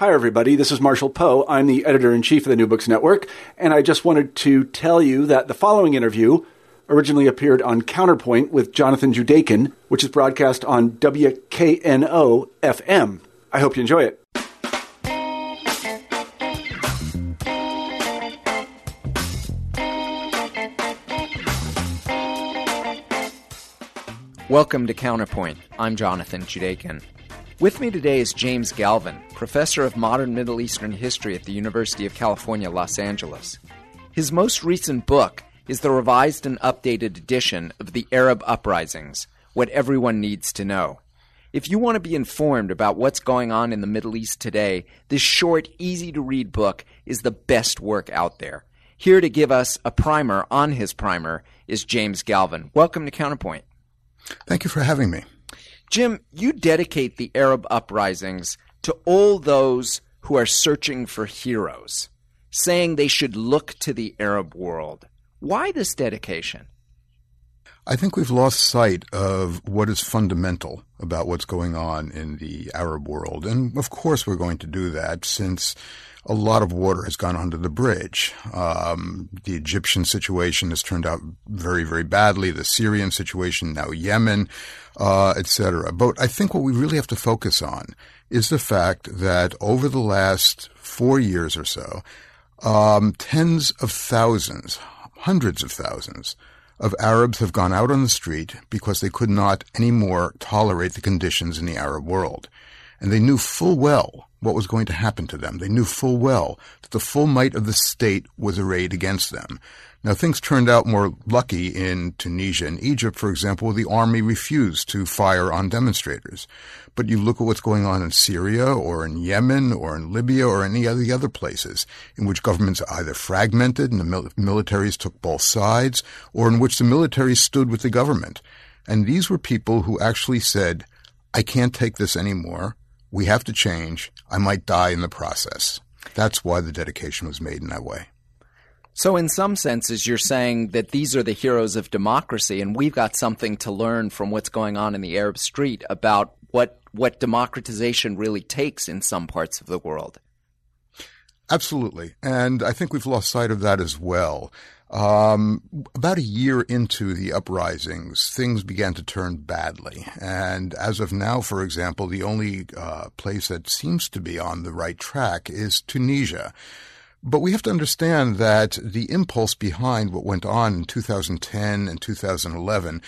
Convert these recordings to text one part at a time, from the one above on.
Hi, everybody. This is Marshall Poe. I'm the editor in chief of the New Books Network, and I just wanted to tell you that the following interview originally appeared on Counterpoint with Jonathan Judaken, which is broadcast on WKNO FM. I hope you enjoy it. Welcome to Counterpoint. I'm Jonathan Judaken. With me today is James Gelvin, professor of modern Middle Eastern history at the University of California, Los Angeles. His most recent book is the revised and updated edition of The Arab Uprisings What Everyone Needs to Know. If you want to be informed about what's going on in the Middle East today, this short, easy to read book is the best work out there. Here to give us a primer on his primer is James Gelvin. Welcome to Counterpoint. Thank you for having me. Jim, you dedicate the Arab uprisings to all those who are searching for heroes, saying they should look to the Arab world. Why this dedication? I think we've lost sight of what is fundamental about what's going on in the Arab world. And of course, we're going to do that since a lot of water has gone under the bridge. Um, the Egyptian situation has turned out very, very badly. The Syrian situation, now Yemen, uh, etc. But I think what we really have to focus on is the fact that over the last four years or so, um, tens of thousands, hundreds of thousands of Arabs have gone out on the street because they could not anymore tolerate the conditions in the Arab world. And they knew full well what was going to happen to them. They knew full well that the full might of the state was arrayed against them. Now, things turned out more lucky in Tunisia and Egypt, for example, the army refused to fire on demonstrators. But you look at what's going on in Syria or in Yemen or in Libya or any of the other places in which governments either fragmented and the mil- militaries took both sides or in which the military stood with the government. And these were people who actually said, I can't take this anymore. We have to change. I might die in the process. That's why the dedication was made in that way. So, in some senses, you're saying that these are the heroes of democracy, and we've got something to learn from what's going on in the Arab street about what, what democratization really takes in some parts of the world. Absolutely. And I think we've lost sight of that as well. Um, about a year into the uprisings, things began to turn badly. And as of now, for example, the only uh, place that seems to be on the right track is Tunisia. But we have to understand that the impulse behind what went on in 2010 and 2011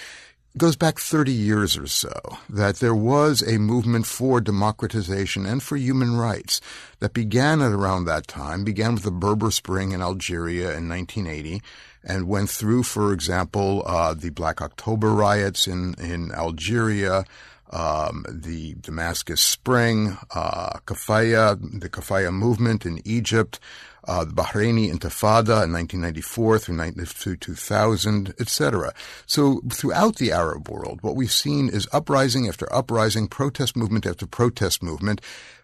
goes back 30 years or so, that there was a movement for democratization and for human rights that began at around that time, began with the Berber Spring in Algeria in 1980, and went through, for example, uh, the Black October riots in, in Algeria, um, the Damascus Spring, uh, Kafaya, the Kafaya movement in Egypt, uh, the Bahraini Intifada in 1994 through 2000, etc. So throughout the Arab world, what we've seen is uprising after uprising, protest movement after protest movement,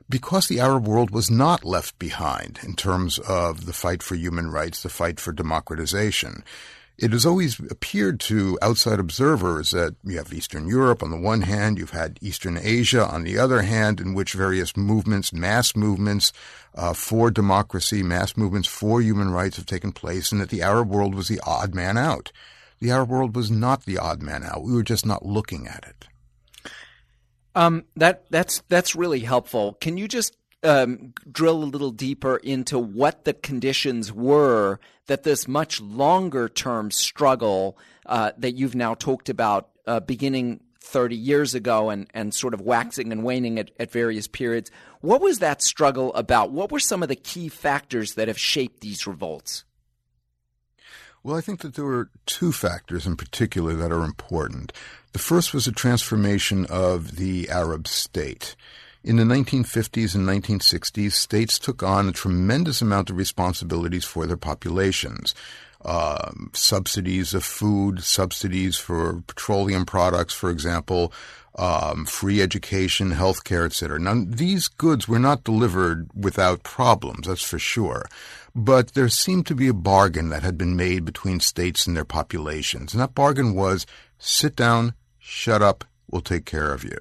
because the Arab world was not left behind in terms of the fight for human rights, the fight for democratization it has always appeared to outside observers that you have Eastern Europe on the one hand, you've had Eastern Asia on the other hand, in which various movements, mass movements uh, for democracy, mass movements for human rights have taken place, and that the Arab world was the odd man out. The Arab world was not the odd man out. We were just not looking at it. Um, that that's that's really helpful. Can you just um, drill a little deeper into what the conditions were that this much longer term struggle uh, that you've now talked about uh, beginning 30 years ago and, and sort of waxing and waning at, at various periods. What was that struggle about? What were some of the key factors that have shaped these revolts? Well, I think that there were two factors in particular that are important. The first was a transformation of the Arab state In the 1950s and 1960s, states took on a tremendous amount of responsibilities for their populations. Um, subsidies of food, subsidies for petroleum products, for example, um, free education, healthcare, etc. Now, these goods were not delivered without problems, that's for sure. But there seemed to be a bargain that had been made between states and their populations. And that bargain was sit down, shut up, we'll take care of you.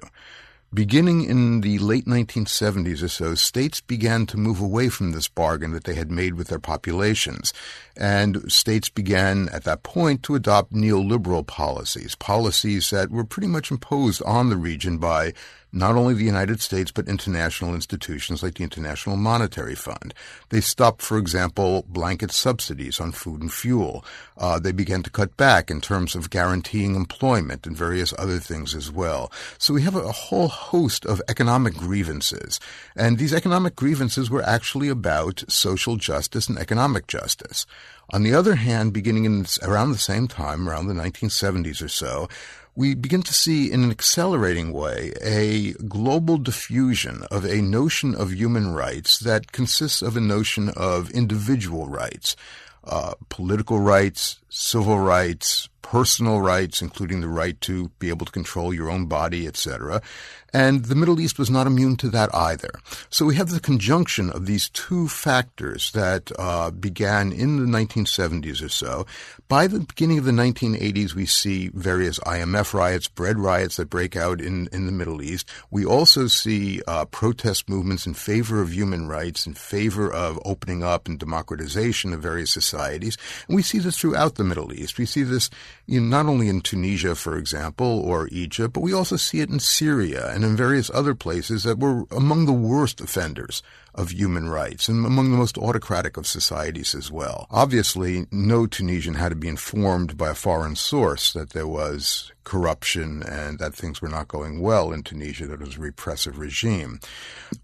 Beginning in the late 1970s or so, states began to move away from this bargain that they had made with their populations. And states began at that point to adopt neoliberal policies, policies that were pretty much imposed on the region by not only the United States, but international institutions like the International Monetary Fund. They stopped, for example, blanket subsidies on food and fuel. Uh, they began to cut back in terms of guaranteeing employment and various other things as well. So we have a, whole host of economic grievances. And these economic grievances were actually about social justice and economic justice. On the other hand, beginning in around the same time, around the 1970s or so, we begin to see in an accelerating way a global diffusion of a notion of human rights that consists of a notion of individual rights, uh, political rights, civil rights, personal rights, including the right to be able to control your own body, etc. And the Middle East was not immune to that either. So we have the conjunction of these two factors that uh, began in the 1970s or so. By the beginning of the 1980s, we see various IMF riots, bread riots that break out in, in the Middle East. We also see uh, protest movements in favor of human rights, in favor of opening up and democratization of various societies. And we see this throughout the Middle East. We see this in, not only in Tunisia, for example, or Egypt, but we also see it in Syria and in various other places that were among the worst offenders of human rights and among the most autocratic of societies as well. Obviously, no Tunisian had to be informed by a foreign source that there was corruption and that things were not going well in Tunisia, that it was a repressive regime.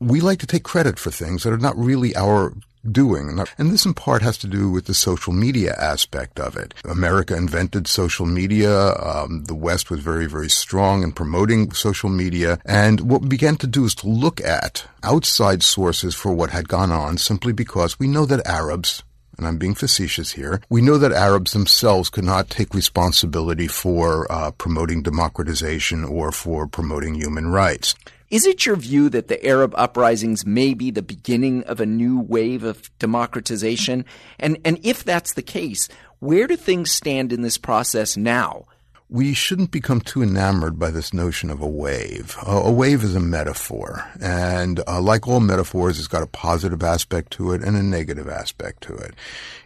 We like to take credit for things that are not really our doing. And this in part has to do with the social media aspect of it. America invented social media. Um, the West was very, very strong in promoting social media. And what we began to do is to look at outside sources for what had gone on simply because we know that Arabs and I'm being facetious here, we know that Arabs themselves could not take responsibility for uh, promoting democratization or for promoting human rights. Is it your view that the Arab uprisings may be the beginning of a new wave of democratization? And, and if that's the case, where do things stand in this process now? we shouldn't become too enamored by this notion of a wave. A wave is a metaphor, and uh, like all metaphors, it's got a positive aspect to it and a negative aspect to it.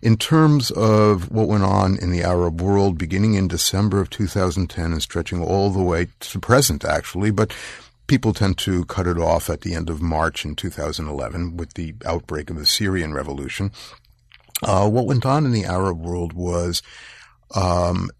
In terms of what went on in the Arab world beginning in December of 2010 and stretching all the way to present, actually, but people tend to cut it off at the end of March in 2011 with the outbreak of the Syrian revolution. Uh, what went on in the Arab world was um,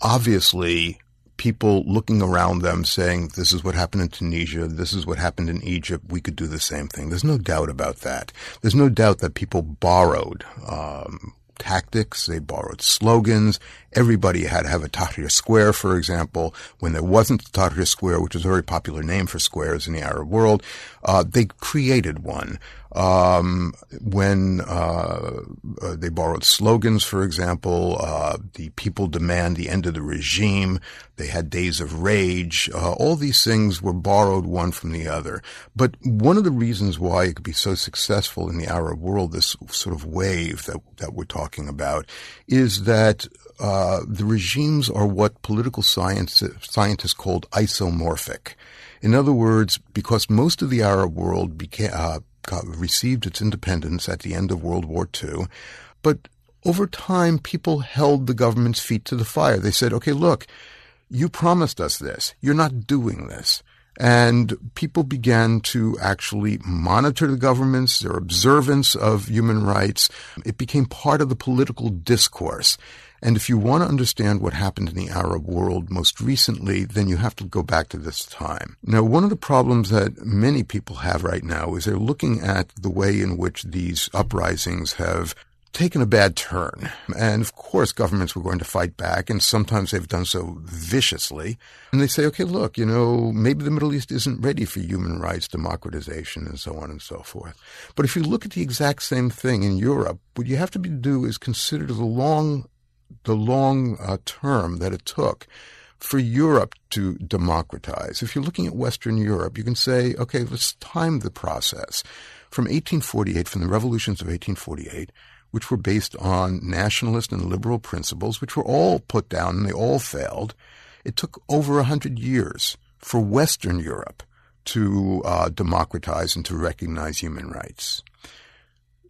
obviously people looking around them saying, this is what happened in Tunisia, this is what happened in Egypt, we could do the same thing. There's no doubt about that. There's no doubt that people borrowed um, tactics, they borrowed slogans. Everybody had to have a Tahrir Square, for example. When there wasn't the Tahrir Square, which is a very popular name for squares in the Arab world, uh, they created one. Um, when uh, uh, they borrowed slogans, for example, uh, the people demand the end of the regime. They had days of rage. Uh, all these things were borrowed one from the other. But one of the reasons why it could be so successful in the Arab world, this sort of wave that that we're talking about, is that uh, the regimes are what political science scientists called isomorphic. In other words, because most of the Arab world became, uh, got, received its independence at the end of World War II. But over time, people held the government's feet to the fire. They said, okay, look, you promised us this. You're not doing this. And people began to actually monitor the governments, their observance of human rights. It became part of the political discourse. And if you want to understand what happened in the Arab world most recently, then you have to go back to this time. Now, one of the problems that many people have right now is they're looking at the way in which these uprisings have taken a bad turn. And of course, governments were going to fight back, and sometimes they've done so viciously. And they say, okay, look, you know, maybe the Middle East isn't ready for human rights, democratization, and so on and so forth. But if you look at the exact same thing in Europe, what you have to do is consider the long, the long uh, term that it took for Europe to democratize. If you're looking at Western Europe, you can say, okay, let's time the process. From 1848, from the revolutions of 1848, which were based on nationalist and liberal principles, which were all put down and they all failed. It took over a hundred years for Western Europe to uh, democratize and to recognize human rights.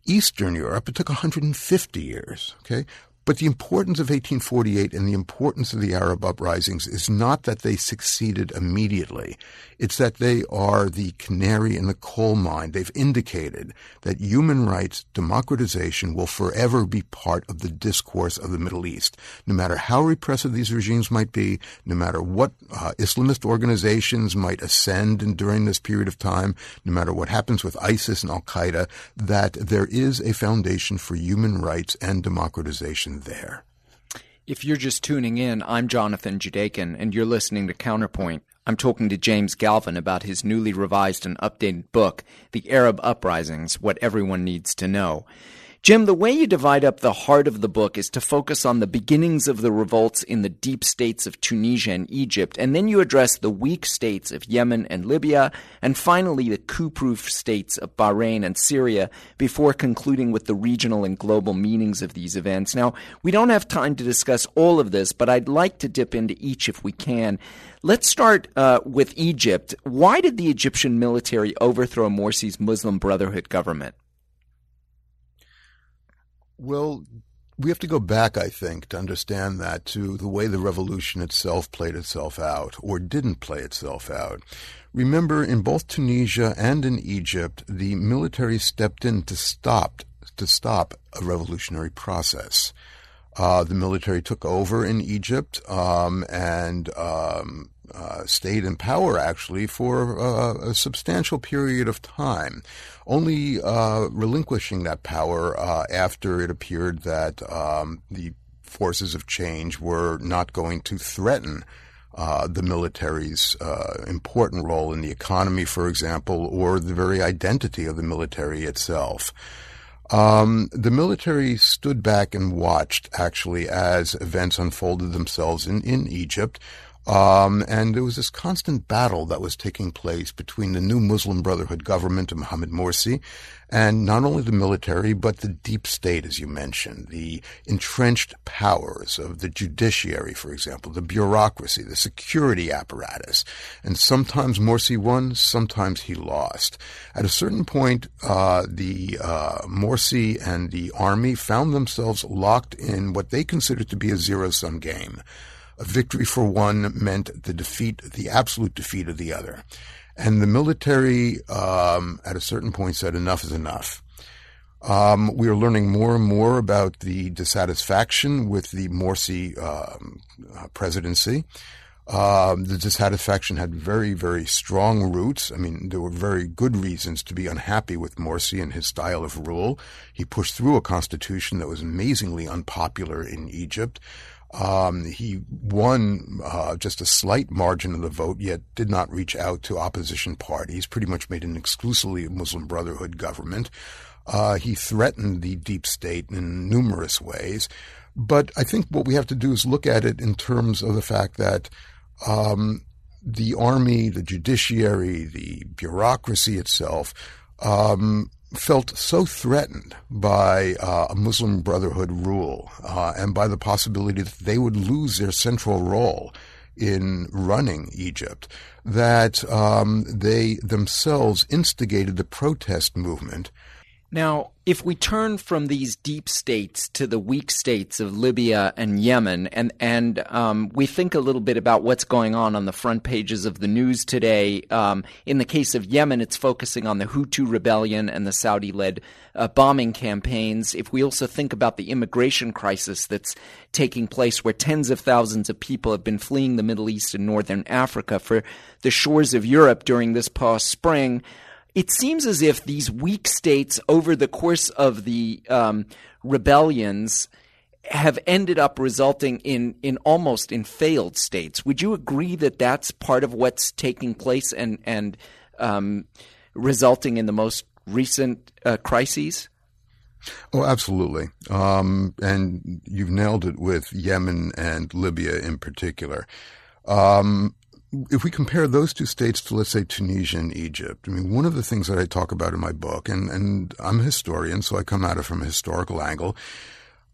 Eastern Europe, it took 150 years. Okay, but the importance of 1848 and the importance of the Arab uprisings is not that they succeeded immediately. It's that they are the canary in the coal mine. They've indicated that human rights democratization will forever be part of the discourse of the Middle East. No matter how repressive these regimes might be, no matter what uh, Islamist organizations might ascend during this period of time, no matter what happens with ISIS and Al Qaeda, that there is a foundation for human rights and democratization there. If you're just tuning in, I'm Jonathan Judaken, and you're listening to Counterpoint. I'm talking to James Gelvin about his newly revised and updated book, The Arab Uprisings What Everyone Needs to Know. Jim, the way you divide up the heart of the book is to focus on the beginnings of the revolts in the deep states of Tunisia and Egypt, and then you address the weak states of Yemen and Libya, and finally the coup proof states of Bahrain and Syria, before concluding with the regional and global meanings of these events. Now, we don't have time to discuss all of this, but I'd like to dip into each if we can. Let's start uh, with Egypt. Why did the Egyptian military overthrow Morsi's Muslim Brotherhood government? Well, we have to go back, I think, to understand that to the way the revolution itself played itself out or didn't play itself out. Remember, in both Tunisia and in Egypt, the military stepped in to stop to stop a revolutionary process. Uh, the military took over in Egypt um, and um, uh, stayed in power actually for uh, a substantial period of time, only uh, relinquishing that power uh, after it appeared that um, the forces of change were not going to threaten uh, the military's uh, important role in the economy, for example, or the very identity of the military itself. Um, the military stood back and watched, actually, as events unfolded themselves in, in Egypt. Um, and there was this constant battle that was taking place between the new Muslim Brotherhood government of Mohammed Morsi and not only the military, but the deep state, as you mentioned, the entrenched powers of the judiciary, for example, the bureaucracy, the security apparatus. And sometimes Morsi won, sometimes he lost. At a certain point, uh, the uh, Morsi and the army found themselves locked in what they considered to be a zero sum game. A victory for one meant the defeat, the absolute defeat of the other. And the military, um, at a certain point, said enough is enough. Um, we are learning more and more about the dissatisfaction with the Morsi um, uh, presidency. Um, the dissatisfaction had very, very strong roots. I mean, there were very good reasons to be unhappy with Morsi and his style of rule. He pushed through a constitution that was amazingly unpopular in Egypt. Um, he won uh, just a slight margin of the vote, yet did not reach out to opposition parties. Pretty much made an exclusively Muslim Brotherhood government. Uh, he threatened the deep state in numerous ways. But I think what we have to do is look at it in terms of the fact that um, the army, the judiciary, the bureaucracy itself um, felt so threatened by uh, a Muslim Brotherhood rule uh, and by the possibility that they would lose their central role in running Egypt that um, they themselves instigated the protest movement now, if we turn from these deep states to the weak states of Libya and Yemen, and and um, we think a little bit about what's going on on the front pages of the news today. Um, in the case of Yemen, it's focusing on the Houthi rebellion and the Saudi-led uh, bombing campaigns. If we also think about the immigration crisis that's taking place, where tens of thousands of people have been fleeing the Middle East and Northern Africa for the shores of Europe during this past spring it seems as if these weak states over the course of the um, rebellions have ended up resulting in, in almost in failed states. Would you agree that that's part of what's taking place and and um, resulting in the most recent uh, crises? Oh, absolutely. Um, and you've nailed it with Yemen and Libya in particular. Um, if we compare those two states to, let's say, Tunisia and Egypt, I mean, one of the things that I talk about in my book, and, and I'm a historian, so I come at it from a historical angle.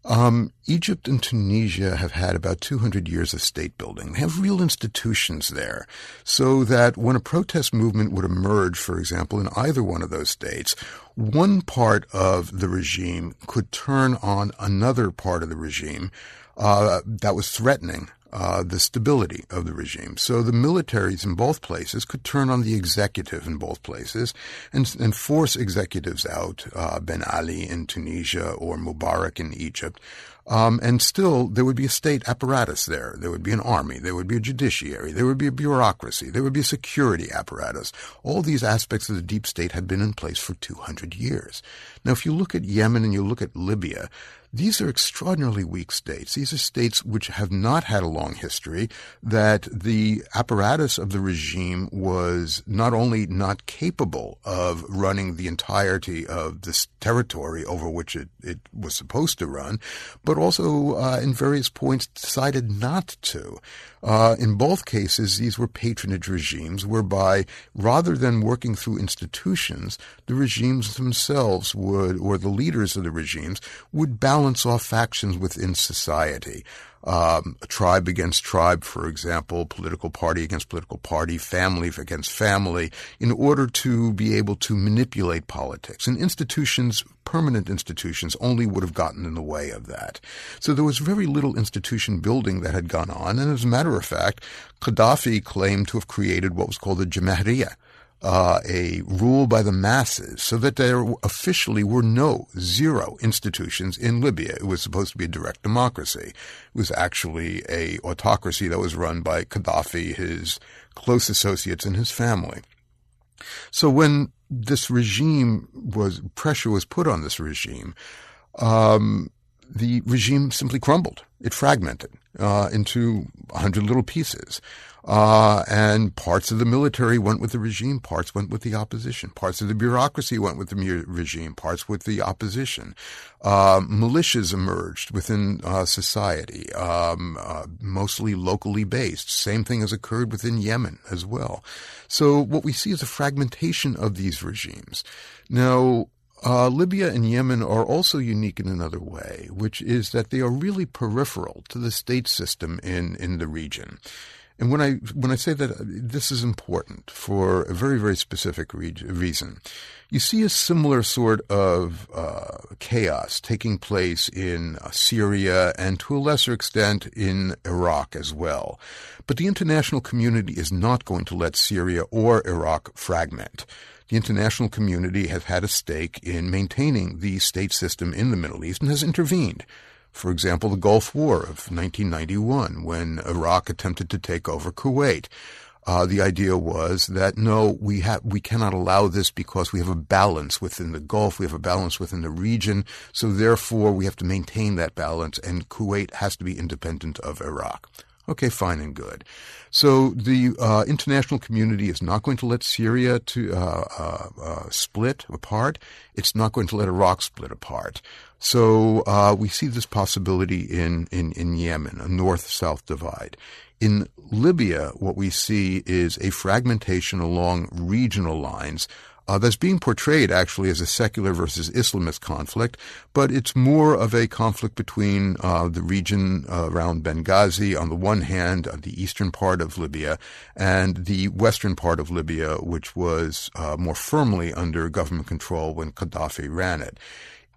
Um, Egypt and Tunisia have had about 200 years of state building. They have real institutions there. So that when a protest movement would emerge, for example, in either one of those states, one part of the regime could turn on another part of the regime uh, that was threatening uh, the stability of the regime. So the militaries in both places could turn on the executive in both places and, and force executives out, uh, Ben Ali in Tunisia or Mubarak in Egypt. Um, and still, there would be a state apparatus there. There would be an army. There would be a judiciary. There would be a bureaucracy. There would be a security apparatus. All these aspects of the deep state had been in place for 200 years. Now, if you look at Yemen and you look at Libya, these are extraordinarily weak states. These are states which have not had a long history, that the apparatus of the regime was not only not capable of running the entirety of this territory over which it, it was supposed to run, but also uh, in various points decided not to. Uh, in both cases, these were patronage regimes whereby rather than working through institutions, the regimes themselves would, or the leaders of the regimes, would balance off factions within society um, tribe against tribe, for example, political party against political party, family against family, in order to be able to manipulate politics. And institutions, permanent institutions, only would have gotten in the way of that. So there was very little institution building that had gone on. And as a matter of fact, Gaddafi claimed to have created what was called the Jamahiriya uh, a rule by the masses so that there officially were no zero institutions in Libya. It was supposed to be a direct democracy. It was actually a autocracy that was run by Gaddafi, his close associates, and his family. So when this regime was pressure was put on this regime, um, the regime simply crumbled. It fragmented uh, into hundred little pieces. Uh, and parts of the military went with the regime, parts went with the opposition, parts of the bureaucracy went with the regime, parts with the opposition. Uh, militias emerged within uh, society, um, uh, mostly locally based. Same thing has occurred within Yemen as well. So what we see is a fragmentation of these regimes. Now, uh, Libya and Yemen are also unique in another way, which is that they are really peripheral to the state system in, in the region. And when I when I say that this is important for a very very specific re- reason, you see a similar sort of uh, chaos taking place in uh, Syria and to a lesser extent in Iraq as well. But the international community is not going to let Syria or Iraq fragment the international community has had a stake in maintaining the state system in the Middle East and has intervened. For example, the Gulf War of 1991, when Iraq attempted to take over Kuwait. Uh, the idea was that no, we have we cannot allow this because we have a balance within the Gulf, we have a balance within the region, so therefore we have to maintain that balance, and Kuwait has to be independent of Iraq. Okay, fine and good. So the uh, international community is not going to let Syria to uh, uh, uh split apart. It's not going to let Iraq split apart. So uh, we see this possibility in, in, in Yemen, a north-south divide. In Libya, what we see is a fragmentation along regional lines uh, that's being portrayed actually as a secular versus Islamist conflict, but it's more of a conflict between uh, the region uh, around Benghazi on the one hand, uh, the eastern part of Libya, and the western part of Libya, which was uh, more firmly under government control when Gaddafi ran it.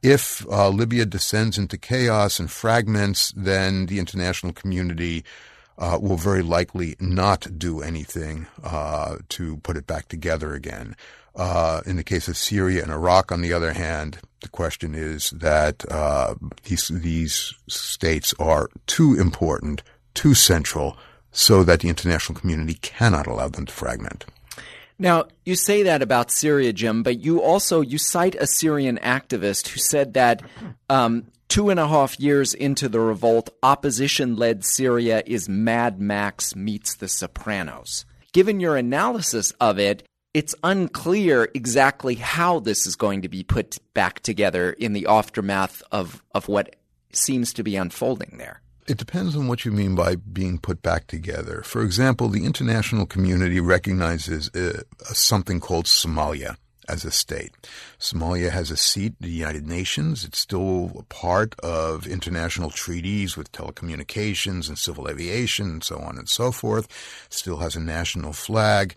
If uh, Libya descends into chaos and fragments, then the international community uh, will very likely not do anything uh, to put it back together again. Uh, in the case of Syria and Iraq, on the other hand, the question is that uh, these these states are too important, too central, so that the international community cannot allow them to fragment. Now, you say that about Syria, Jim, but you also you cite a Syrian activist who said that um, two and a half years into the revolt, opposition-led Syria is Mad Max meets The Sopranos. Given your analysis of it, it's unclear exactly how this is going to be put back together in the aftermath of, of what seems to be unfolding there. It depends on what you mean by being put back together. For example, the international community recognizes uh, something called Somalia as a state. Somalia has a seat in the United Nations. It's still a part of international treaties with telecommunications and civil aviation and so on and so forth. Still has a national flag.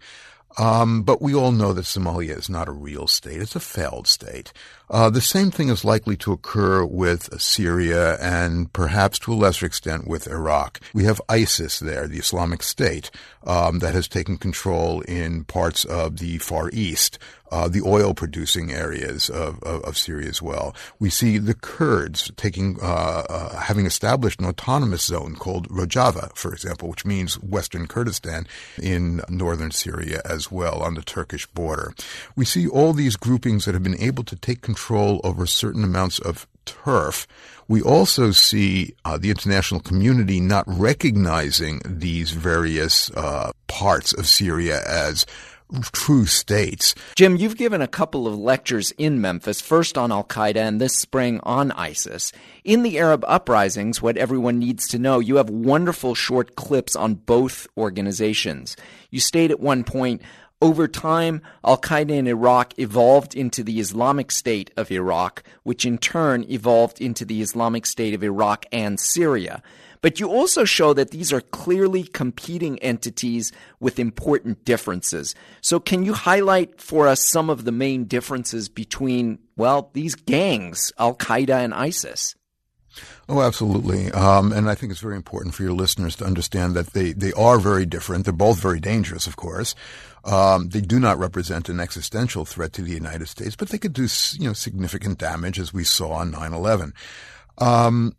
Um, but we all know that Somalia is not a real state. It's a failed state. Uh, the same thing is likely to occur with Syria and perhaps to a lesser extent with Iraq. We have ISIS there, the Islamic State, um, that has taken control in parts of the Far East uh, the oil producing areas of, of, of, Syria as well. We see the Kurds taking, uh, uh, having established an autonomous zone called Rojava, for example, which means Western Kurdistan in northern Syria as well on the Turkish border. We see all these groupings that have been able to take control over certain amounts of turf. We also see uh, the international community not recognizing these various uh, parts of Syria as true states. Jim, you've given a couple of lectures in Memphis, first on Al Qaeda and this spring on ISIS. In the Arab uprisings, what everyone needs to know, you have wonderful short clips on both organizations. You state at one point, over time, Al Qaeda in Iraq evolved into the Islamic State of Iraq, which in turn evolved into the Islamic State of Iraq and Syria. But you also show that these are clearly competing entities with important differences. So can you highlight for us some of the main differences between, well, these gangs, Al Qaeda and ISIS? Oh, absolutely. Um, and I think it's very important for your listeners to understand that they, they are very different. They're both very dangerous, of course. Um, they do not represent an existential threat to the United States, but they could do, you know, significant damage as we saw on 9-11. Um,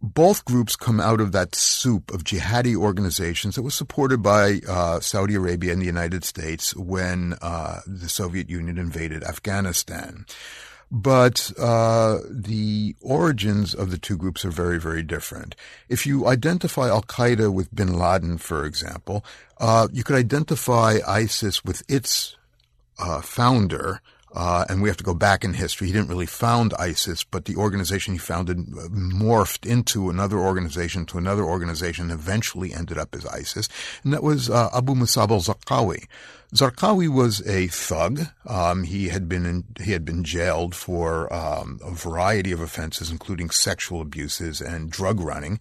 both groups come out of that soup of jihadi organizations that was supported by uh, Saudi Arabia and the United States when uh, the Soviet Union invaded Afghanistan. But uh, the origins of the two groups are very, very different. If you identify Al Qaeda with bin Laden, for example, uh, you could identify ISIS with its uh, founder, uh, and we have to go back in history. He didn't really found ISIS, but the organization he founded uh, morphed into another organization, to another organization, and eventually ended up as ISIS. And that was uh, Abu Musab al-Zarqawi. Zarqawi was a thug. Um, he had been in, he had been jailed for um, a variety of offenses, including sexual abuses and drug running.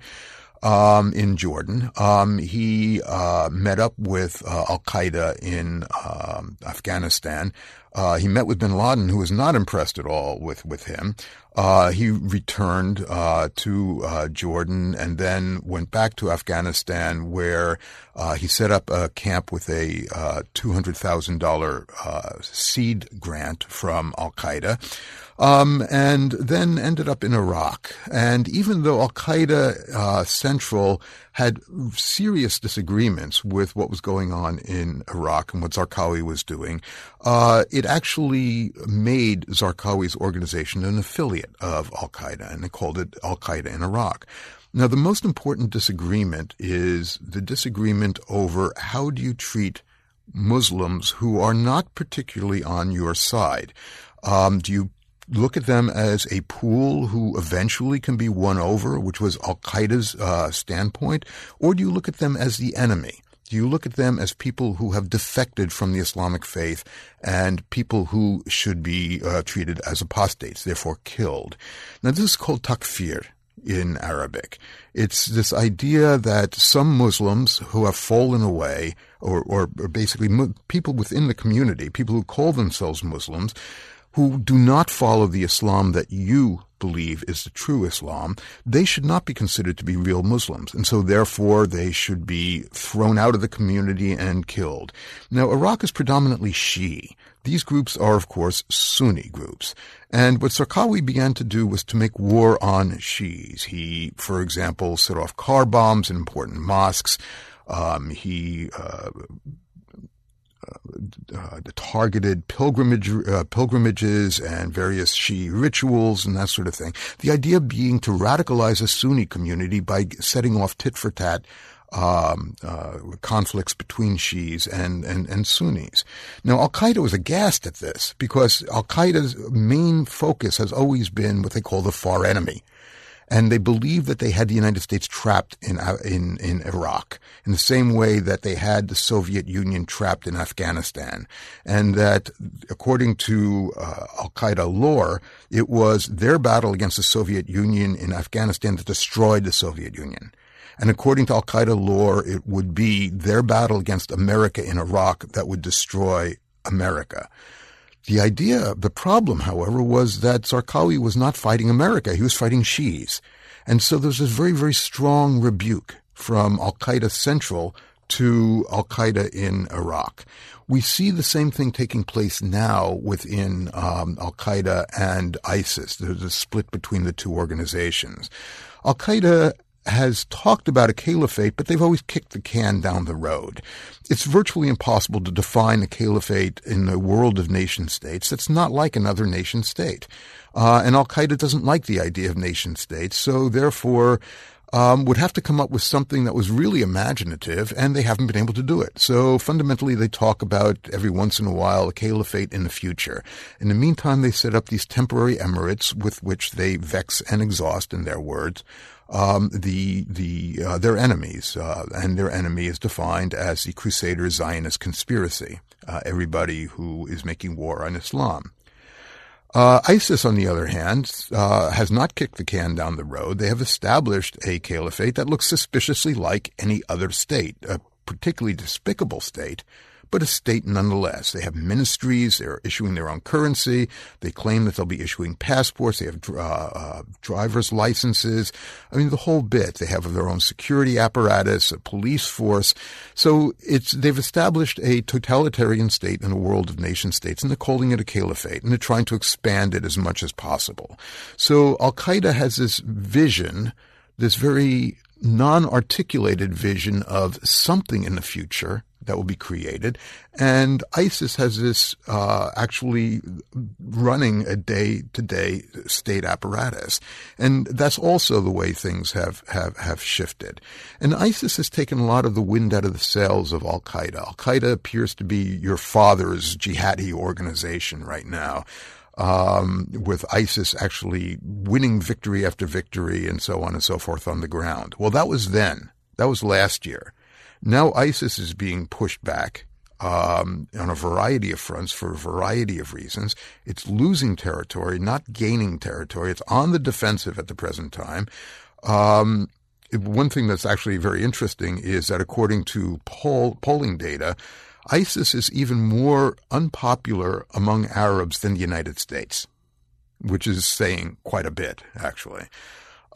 Um, in Jordan. Um, he uh, met up with uh, Al Qaeda in um, Afghanistan. Uh, he met with bin Laden, who was not impressed at all with, with him. Uh, he returned uh, to uh, Jordan and then went back to Afghanistan, where uh, he set up a camp with a uh, $200,000 seed grant from Al Qaeda um, and then ended up in Iraq. And even though Al Qaeda uh, Central had serious disagreements with what was going on in Iraq and what Zarqawi was doing, uh, it actually made Zarqawi's organization an affiliate of Al Qaeda, and they called it Al Qaeda in Iraq. Now, the most important disagreement is the disagreement over how do you treat Muslims who are not particularly on your side. Um, do you look at them as a pool who eventually can be won over, which was Al Qaeda's uh, standpoint, or do you look at them as the enemy? Do you look at them as people who have defected from the Islamic faith and people who should be uh, treated as apostates, therefore killed? Now, this is called takfir in Arabic. It's this idea that some Muslims who have fallen away, or, or, or basically people within the community, people who call themselves Muslims, who do not follow the Islam that you believe is the true Islam, they should not be considered to be real Muslims. And so therefore they should be thrown out of the community and killed. Now, Iraq is predominantly Shi'i. These groups are, of course, Sunni groups. And what Zarqawi began to do was to make war on Shi'is. He, for example, set off car bombs in important mosques. Um, he uh, uh, targeted pilgrimage, uh, pilgrimages and various Shi'i rituals and that sort of thing. The idea being to radicalize a Sunni community by setting off tit for tat um, uh, conflicts between Shiis and, and, and Sunnis. Now, Al Qaeda was aghast at this because Al Qaeda's main focus has always been what they call the far enemy. And they believed that they had the United States trapped in, uh, in, in Iraq in the same way that they had the Soviet Union trapped in Afghanistan. And that according to uh, Al Qaeda lore, it was their battle against the Soviet Union in Afghanistan that destroyed the Soviet Union. And according to Al Qaeda lore, it would be their battle against America in Iraq that would destroy America. The idea, the problem, however, was that Zarqawi was not fighting America. He was fighting Shi'is. And so there's this very, very strong rebuke from Al Qaeda Central to Al Qaeda in Iraq. We see the same thing taking place now within um, Al Qaeda and ISIS. There's a split between the two organizations. Al Qaeda has talked about a caliphate, but they've always kicked the can down the road. It's virtually impossible to define a caliphate in a world of nation states that's not like another nation state. Uh, and Al Qaeda doesn't like the idea of nation states, so therefore, um, would have to come up with something that was really imaginative, and they haven't been able to do it. So fundamentally, they talk about every once in a while a caliphate in the future. In the meantime, they set up these temporary emirates with which they vex and exhaust, in their words, um, the the uh, their enemies, uh, and their enemy is defined as the Crusader Zionist conspiracy. Uh, everybody who is making war on Islam. Uh, ISIS, on the other hand, uh, has not kicked the can down the road. They have established a caliphate that looks suspiciously like any other state, a particularly despicable state, but a state nonetheless. They have ministries. They're issuing their own currency. They claim that they'll be issuing passports. They have uh, uh, driver's licenses. I mean, the whole bit. They have their own security apparatus, a police force. So it's they've established a totalitarian state in a world of nation states, and they're calling it a caliphate, and they're trying to expand it as much as possible. So Al Qaeda has this vision, this very non-articulated vision of something in the future that will be created. And ISIS has this uh, actually running a day to day state apparatus. And that's also the way things have, have, have shifted. And ISIS has taken a lot of the wind out of the sails of Al Qaeda. Al Qaeda appears to be your father's jihadi organization right now. Um, with ISIS actually winning victory after victory and so on and so forth on the ground. Well, that was then. That was last year. Now ISIS is being pushed back um, on a variety of fronts for a variety of reasons. It's losing territory, not gaining territory. It's on the defensive at the present time. Um, one thing that's actually very interesting is that according to poll, polling data, ISIS is even more unpopular among Arabs than the United States, which is saying quite a bit, actually.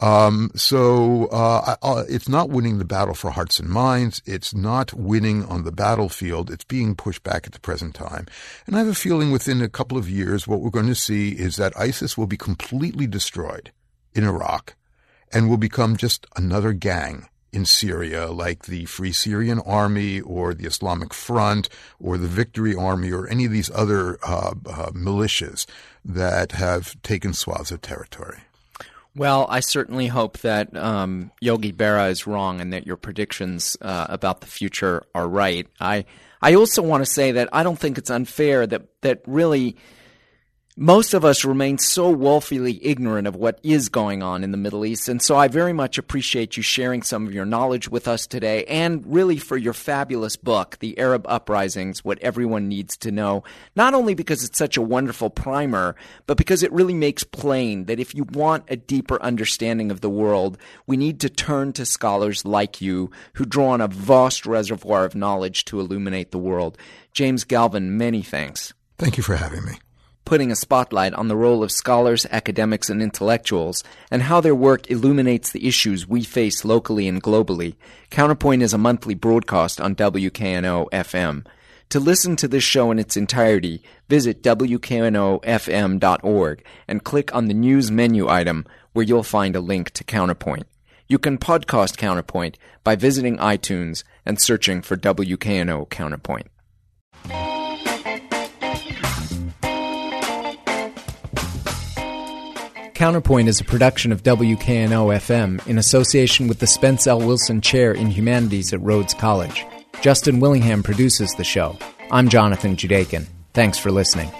Um, so uh, uh, it's not winning the battle for hearts and minds. It's not winning on the battlefield. It's being pushed back at the present time. And I have a feeling within a couple of years, what we're going to see is that ISIS will be completely destroyed in Iraq and will become just another gang in Syria, like the Free Syrian Army or the Islamic Front or the Victory Army or any of these other uh, uh, militias that have taken swaths of territory. Well, I certainly hope that um, Yogi Berra is wrong and that your predictions uh, about the future are right. I I also want to say that I don't think it's unfair that that really most of us remain so woefully ignorant of what is going on in the Middle East. And so I very much appreciate you sharing some of your knowledge with us today and really for your fabulous book, The Arab Uprisings What Everyone Needs to Know. Not only because it's such a wonderful primer, but because it really makes plain that if you want a deeper understanding of the world, we need to turn to scholars like you who draw on a vast reservoir of knowledge to illuminate the world. James Gelvin, many thanks. Thank you for having me putting a spotlight on the role of scholars, academics, and intellectuals, and how their work illuminates the issues we face locally and globally. Counterpoint is a monthly broadcast on WKNO FM. To listen to this show in its entirety, visit WKNOFM.org and click on the news menu item where you'll find a link to Counterpoint. You can podcast Counterpoint by visiting iTunes and searching for WKNO Counterpoint. Counterpoint is a production of WKNO FM in association with the Spence L. Wilson Chair in Humanities at Rhodes College. Justin Willingham produces the show. I'm Jonathan Judaken. Thanks for listening.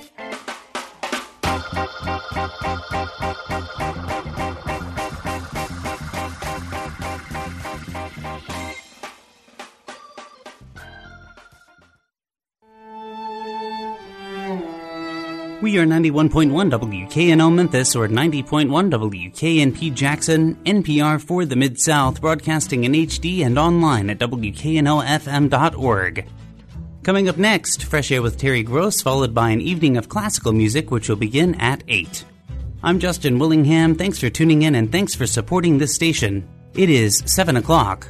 91.1 WKNO Memphis or 90.1 WKNP Jackson, NPR for the Mid South, broadcasting in HD and online at WKNOFM.org. Coming up next, Fresh Air with Terry Gross, followed by an evening of classical music, which will begin at 8. I'm Justin Willingham. Thanks for tuning in and thanks for supporting this station. It is 7 o'clock.